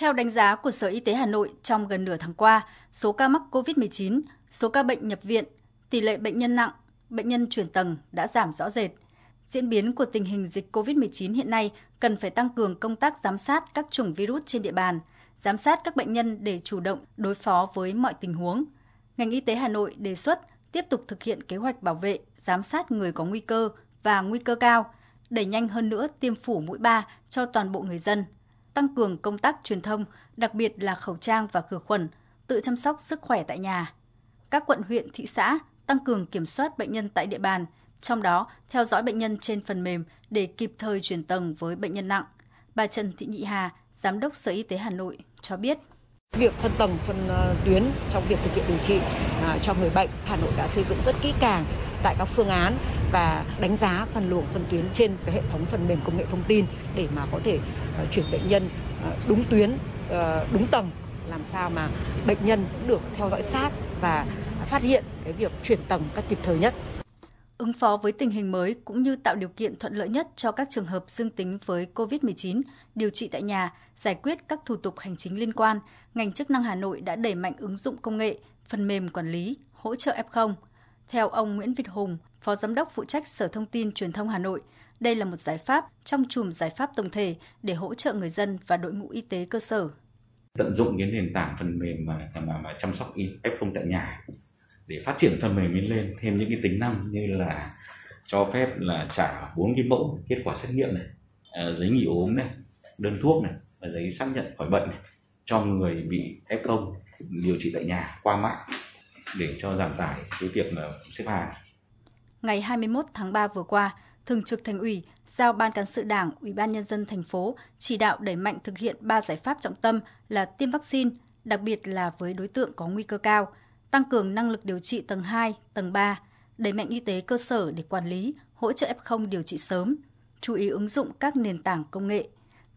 Theo đánh giá của Sở Y tế Hà Nội, trong gần nửa tháng qua, số ca mắc COVID-19, số ca bệnh nhập viện, tỷ lệ bệnh nhân nặng, bệnh nhân chuyển tầng đã giảm rõ rệt. Diễn biến của tình hình dịch COVID-19 hiện nay cần phải tăng cường công tác giám sát các chủng virus trên địa bàn, giám sát các bệnh nhân để chủ động đối phó với mọi tình huống. Ngành y tế Hà Nội đề xuất tiếp tục thực hiện kế hoạch bảo vệ, giám sát người có nguy cơ và nguy cơ cao, đẩy nhanh hơn nữa tiêm phủ mũi 3 cho toàn bộ người dân, tăng cường công tác truyền thông, đặc biệt là khẩu trang và khử khuẩn, tự chăm sóc sức khỏe tại nhà. Các quận huyện, thị xã tăng cường kiểm soát bệnh nhân tại địa bàn, trong đó theo dõi bệnh nhân trên phần mềm để kịp thời chuyển tầng với bệnh nhân nặng. Bà Trần Thị Nhị Hà, Giám đốc Sở Y tế Hà Nội cho biết. Việc phân tầng, phân ờ, tuyến trong việc thực hiện điều trị à, cho người bệnh, Hà Nội đã xây dựng rất kỹ càng tại các phương án và đánh giá phân luồng phân tuyến trên cái hệ thống phần mềm công nghệ thông tin để mà có thể ờ, chuyển bệnh nhân ờ, đúng tuyến, ờ, đúng tầng làm sao mà bệnh nhân cũng được theo dõi sát và phát hiện cái việc chuyển tầng cách kịp thời nhất ứng phó với tình hình mới cũng như tạo điều kiện thuận lợi nhất cho các trường hợp dương tính với COVID-19 điều trị tại nhà, giải quyết các thủ tục hành chính liên quan, ngành chức năng Hà Nội đã đẩy mạnh ứng dụng công nghệ, phần mềm quản lý, hỗ trợ F0. Theo ông Nguyễn Việt Hùng, Phó Giám đốc phụ trách Sở Thông tin Truyền thông Hà Nội, đây là một giải pháp trong chùm giải pháp tổng thể để hỗ trợ người dân và đội ngũ y tế cơ sở. Tận dụng cái nền tảng phần mềm mà, mà, mà chăm sóc F0 tại nhà để phát triển phần mềm lên thêm những cái tính năng như là cho phép là trả bốn cái mẫu kết quả xét nghiệm này à, giấy nghỉ ốm này đơn thuốc này và giấy xác nhận khỏi bệnh này cho người bị f0 điều trị tại nhà qua mạng để cho giảm tải cái việc là xếp hàng. Ngày 21 tháng 3 vừa qua, Thường trực Thành ủy giao Ban cán sự Đảng, Ủy ban nhân dân thành phố chỉ đạo đẩy mạnh thực hiện ba giải pháp trọng tâm là tiêm vaccine, đặc biệt là với đối tượng có nguy cơ cao, tăng cường năng lực điều trị tầng 2, tầng 3, đẩy mạnh y tế cơ sở để quản lý, hỗ trợ F0 điều trị sớm, chú ý ứng dụng các nền tảng công nghệ.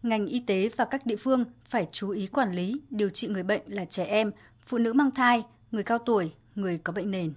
Ngành y tế và các địa phương phải chú ý quản lý, điều trị người bệnh là trẻ em, phụ nữ mang thai, người cao tuổi, người có bệnh nền.